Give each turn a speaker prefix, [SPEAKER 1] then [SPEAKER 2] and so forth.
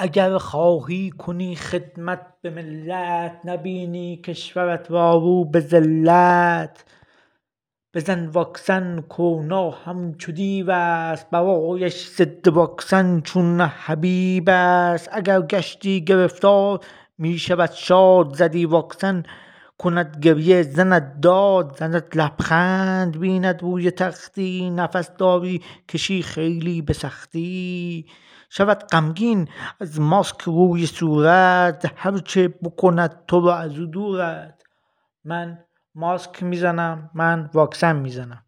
[SPEAKER 1] اگر خواهی کنی خدمت به ملت نبینی کشورت را رو به ذلت. بزن واکسن کرونا همچو دیوست برایش ضد واکسن چون نه حبیبست اگر گشتی گرفتار می شود شاد زدی واکسن. کند گریه زند داد زند لبخند بیند روی تختی نفس داری کشی خیلی به سختی. شود غمگین از ماسک روی صورت هرچه بکند تو را ازو دورت. من ماسک می زنم من واکسن می زنم